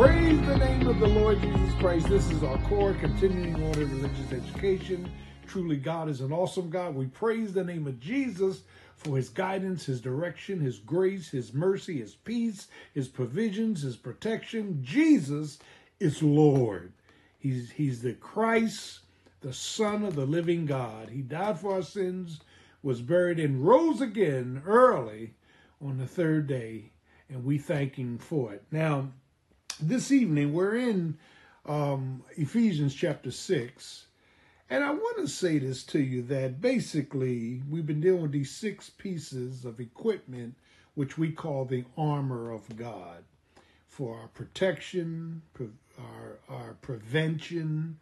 Praise the name of the Lord Jesus Christ. This is our core continuing order of religious education. Truly, God is an awesome God. We praise the name of Jesus for his guidance, his direction, his grace, his mercy, his peace, his provisions, his protection. Jesus is Lord. He's, he's the Christ, the Son of the living God. He died for our sins, was buried, and rose again early on the third day, and we thank him for it. Now, this evening we're in um, Ephesians chapter 6. And I want to say this to you that basically we've been dealing with these six pieces of equipment, which we call the armor of God, for our protection, our, our prevention,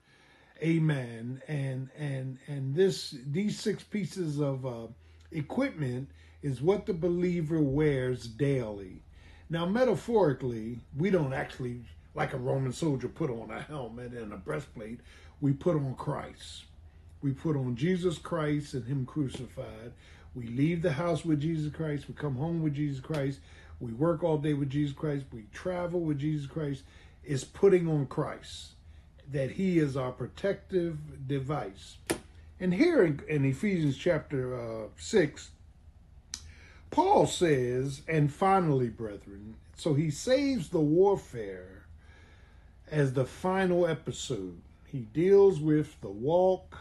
amen. And and and this these six pieces of uh, equipment is what the believer wears daily. Now, metaphorically, we don't actually, like a Roman soldier, put on a helmet and a breastplate. We put on Christ. We put on Jesus Christ and Him crucified. We leave the house with Jesus Christ. We come home with Jesus Christ. We work all day with Jesus Christ. We travel with Jesus Christ. Is putting on Christ, that He is our protective device. And here in, in Ephesians chapter uh, 6, Paul says, and finally, brethren, so he saves the warfare as the final episode. He deals with the walk,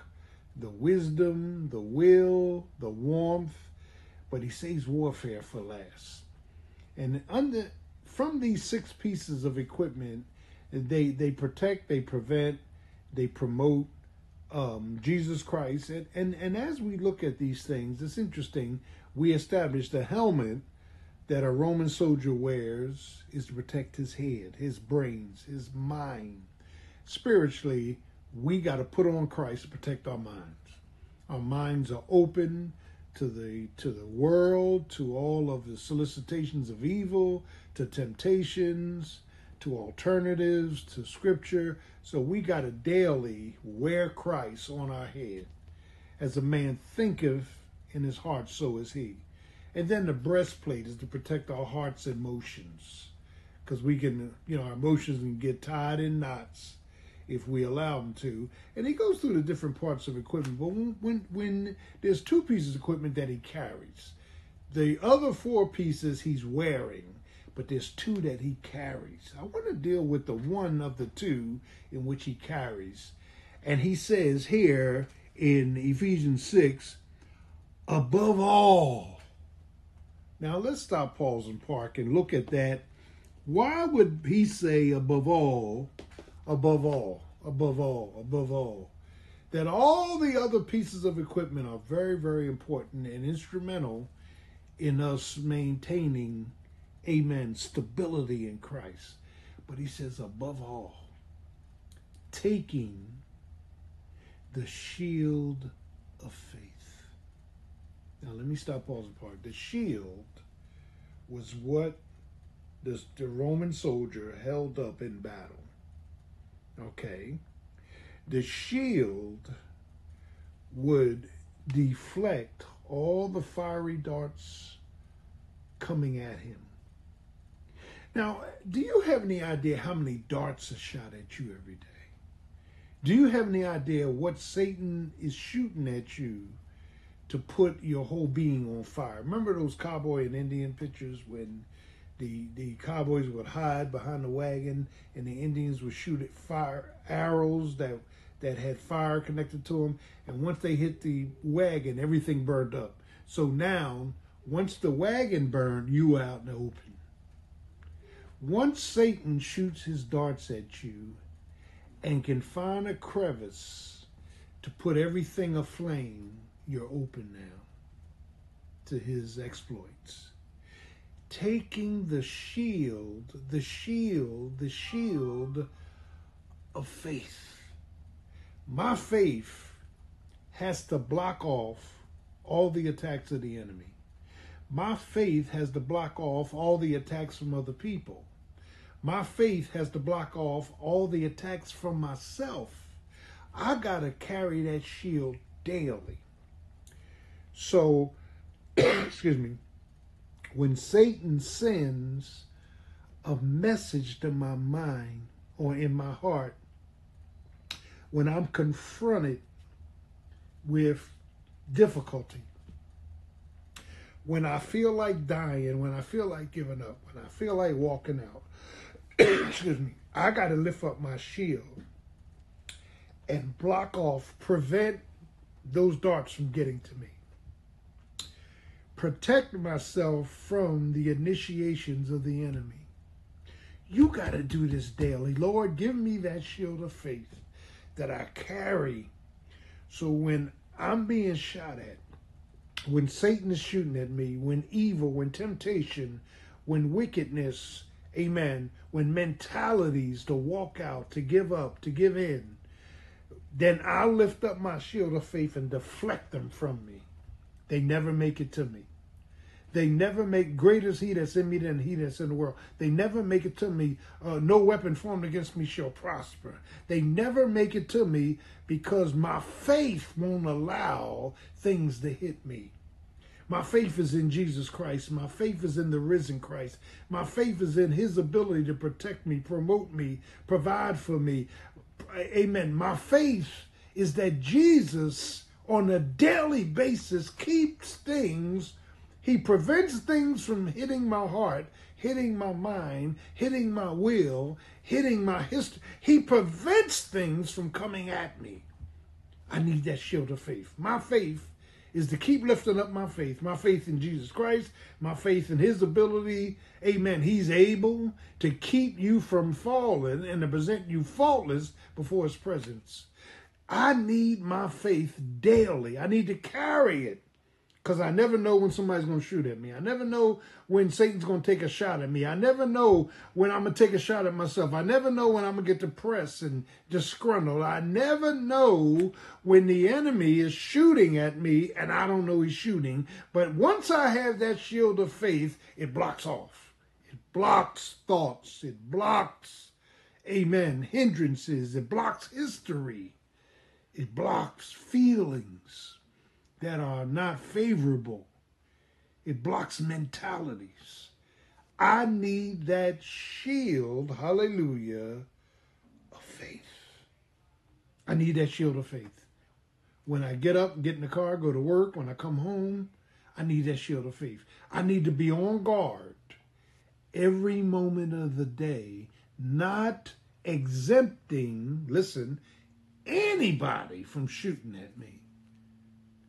the wisdom, the will, the warmth, but he saves warfare for last. And under from these six pieces of equipment, they they protect, they prevent, they promote um, Jesus Christ. And, and and as we look at these things, it's interesting we established the helmet that a Roman soldier wears is to protect his head, his brains, his mind. Spiritually, we got to put on Christ to protect our minds. Our minds are open to the to the world, to all of the solicitations of evil, to temptations, to alternatives, to scripture. So we got to daily wear Christ on our head. As a man thinketh in his heart, so is he. And then the breastplate is to protect our hearts and emotions. Because we can, you know, our emotions can get tied in knots if we allow them to. And he goes through the different parts of equipment. But when, when, when there's two pieces of equipment that he carries, the other four pieces he's wearing, but there's two that he carries. I want to deal with the one of the two in which he carries. And he says here in Ephesians 6 above all. Now let's stop, pause, and park and look at that. Why would he say above all, above all, above all, above all? That all the other pieces of equipment are very, very important and instrumental in us maintaining, amen, stability in Christ. But he says, above all, taking the shield of faith. Now let me stop pausing part. The shield was what the, the Roman soldier held up in battle. Okay. The shield would deflect all the fiery darts coming at him. Now, do you have any idea how many darts are shot at you every day? Do you have any idea what Satan is shooting at you to put your whole being on fire. Remember those cowboy and Indian pictures when the the cowboys would hide behind the wagon and the Indians would shoot at fire arrows that that had fire connected to them and once they hit the wagon everything burned up. So now once the wagon burned you out in the open. Once Satan shoots his darts at you and can find a crevice to put everything aflame you're open now to his exploits. Taking the shield, the shield, the shield of faith. My faith has to block off all the attacks of the enemy. My faith has to block off all the attacks from other people. My faith has to block off all the attacks from myself. I got to carry that shield daily. So, excuse me, when Satan sends a message to my mind or in my heart when I'm confronted with difficulty. When I feel like dying, when I feel like giving up, when I feel like walking out, excuse me, I got to lift up my shield and block off, prevent those darts from getting to me. Protect myself from the initiations of the enemy. You got to do this daily. Lord, give me that shield of faith that I carry. So when I'm being shot at, when Satan is shooting at me, when evil, when temptation, when wickedness, amen, when mentalities to walk out, to give up, to give in, then I'll lift up my shield of faith and deflect them from me. They never make it to me. They never make greater is he that's in me than he that's in the world. They never make it to me. Uh, no weapon formed against me shall prosper. They never make it to me because my faith won't allow things to hit me. My faith is in Jesus Christ. My faith is in the risen Christ. My faith is in his ability to protect me, promote me, provide for me. Amen. My faith is that Jesus on a daily basis keeps things, he prevents things from hitting my heart, hitting my mind, hitting my will, hitting my history. He prevents things from coming at me. I need that shield of faith. My faith is to keep lifting up my faith, my faith in Jesus Christ, my faith in his ability. Amen. He's able to keep you from falling and to present you faultless before his presence. I need my faith daily. I need to carry it because I never know when somebody's going to shoot at me. I never know when Satan's going to take a shot at me. I never know when I'm going to take a shot at myself. I never know when I'm going to get depressed and disgruntled. I never know when the enemy is shooting at me and I don't know he's shooting. But once I have that shield of faith, it blocks off. It blocks thoughts. It blocks, amen, hindrances. It blocks history. It blocks feelings that are not favorable. It blocks mentalities. I need that shield, hallelujah, of faith. I need that shield of faith. When I get up, get in the car, go to work, when I come home, I need that shield of faith. I need to be on guard every moment of the day, not exempting, listen, anybody from shooting at me.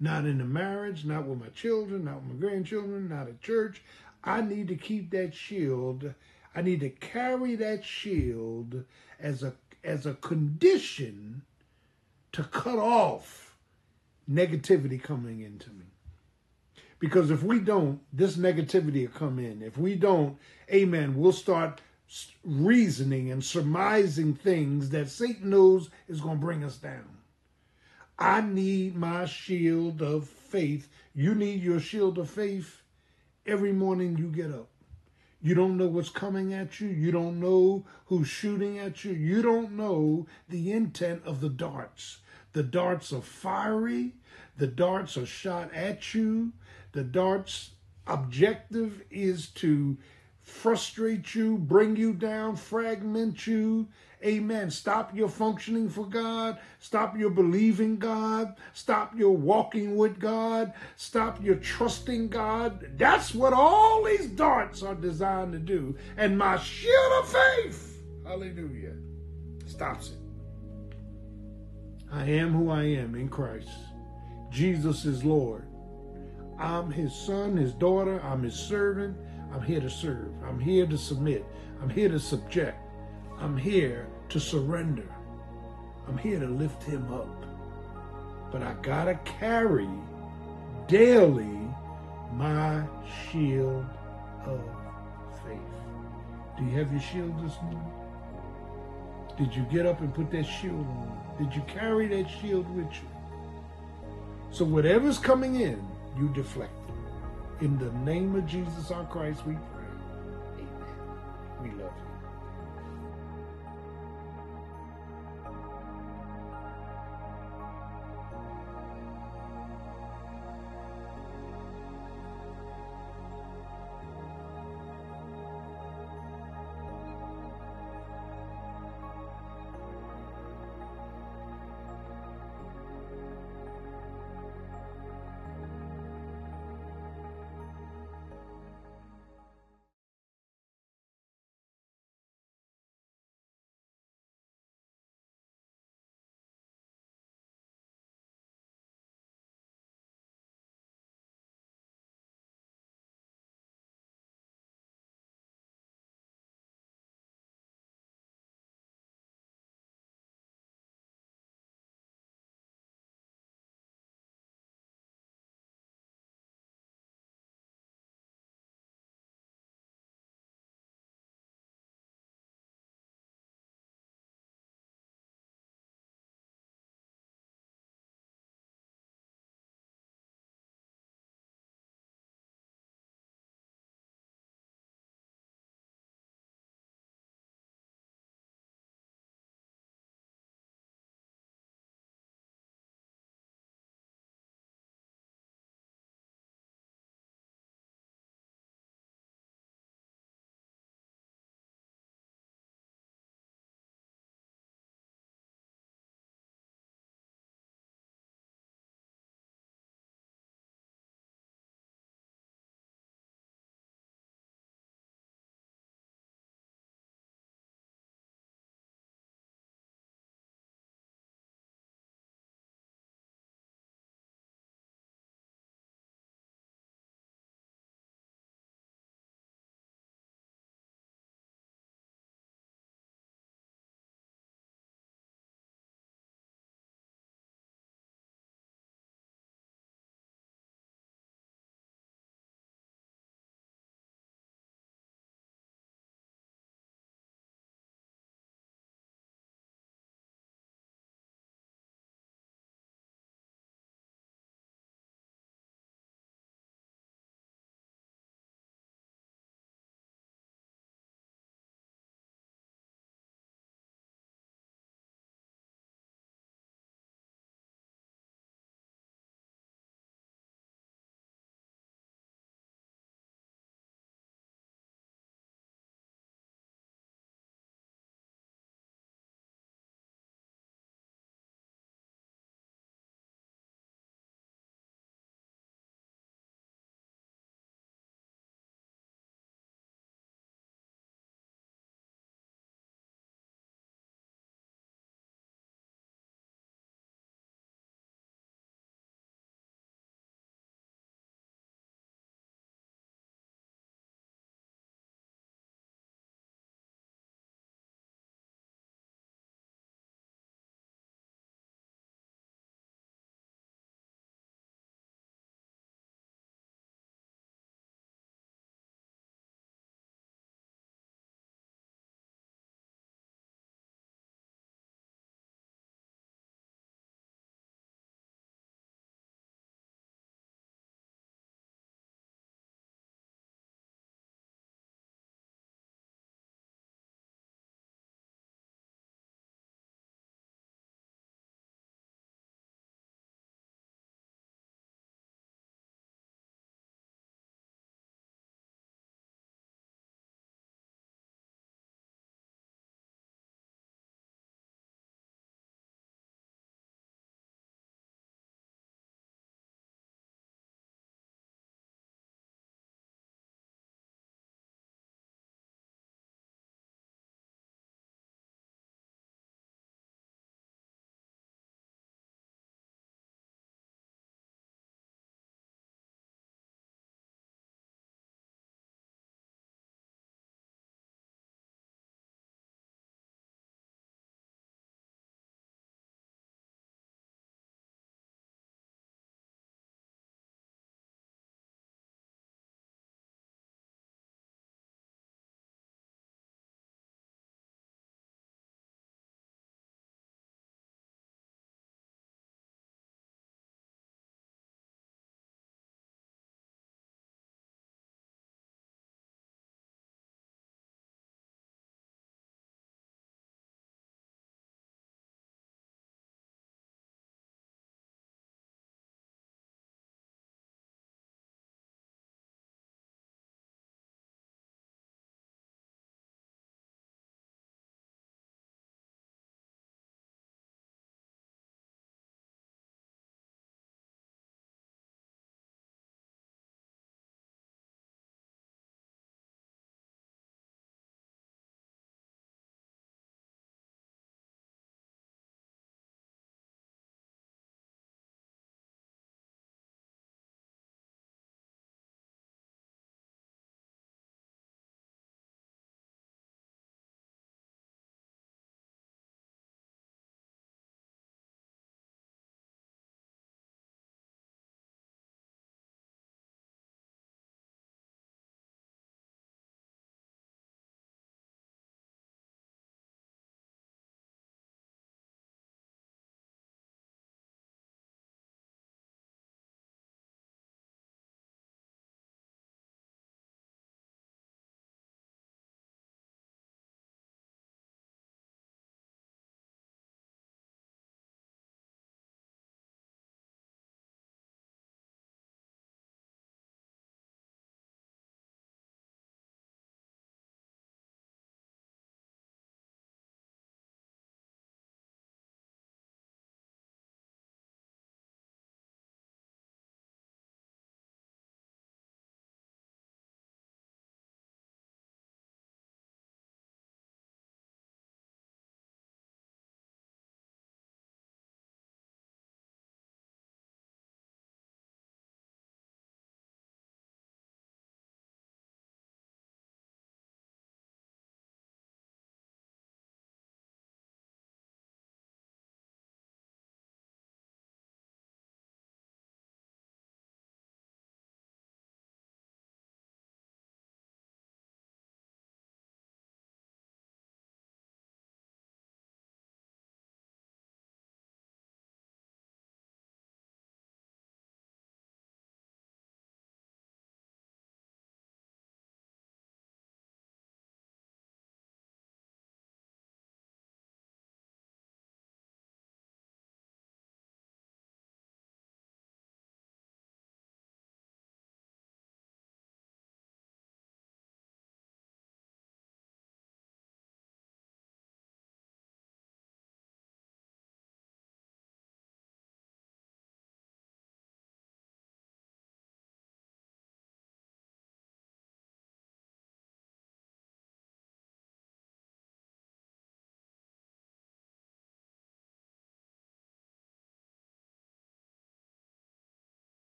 Not in the marriage, not with my children, not with my grandchildren, not at church. I need to keep that shield. I need to carry that shield as a as a condition to cut off negativity coming into me. Because if we don't, this negativity will come in. If we don't, amen, we'll start reasoning and surmising things that Satan knows is going to bring us down. I need my shield of faith. You need your shield of faith every morning you get up. You don't know what's coming at you. You don't know who's shooting at you. You don't know the intent of the darts. The darts are fiery. The darts are shot at you. The darts' objective is to frustrate you, bring you down, fragment you. Amen. Stop your functioning for God. Stop your believing God. Stop your walking with God. Stop your trusting God. That's what all these darts are designed to do. And my shield of faith, hallelujah, stops it. I am who I am in Christ. Jesus is Lord. I'm his son, his daughter, I'm his servant. I'm here to serve. I'm here to submit. I'm here to subject. I'm here to surrender. I'm here to lift him up. But I gotta carry daily my shield of faith. Do you have your shield this morning? Did you get up and put that shield on? Did you carry that shield with you? So whatever's coming in, you deflect. In the name of Jesus our Christ, we.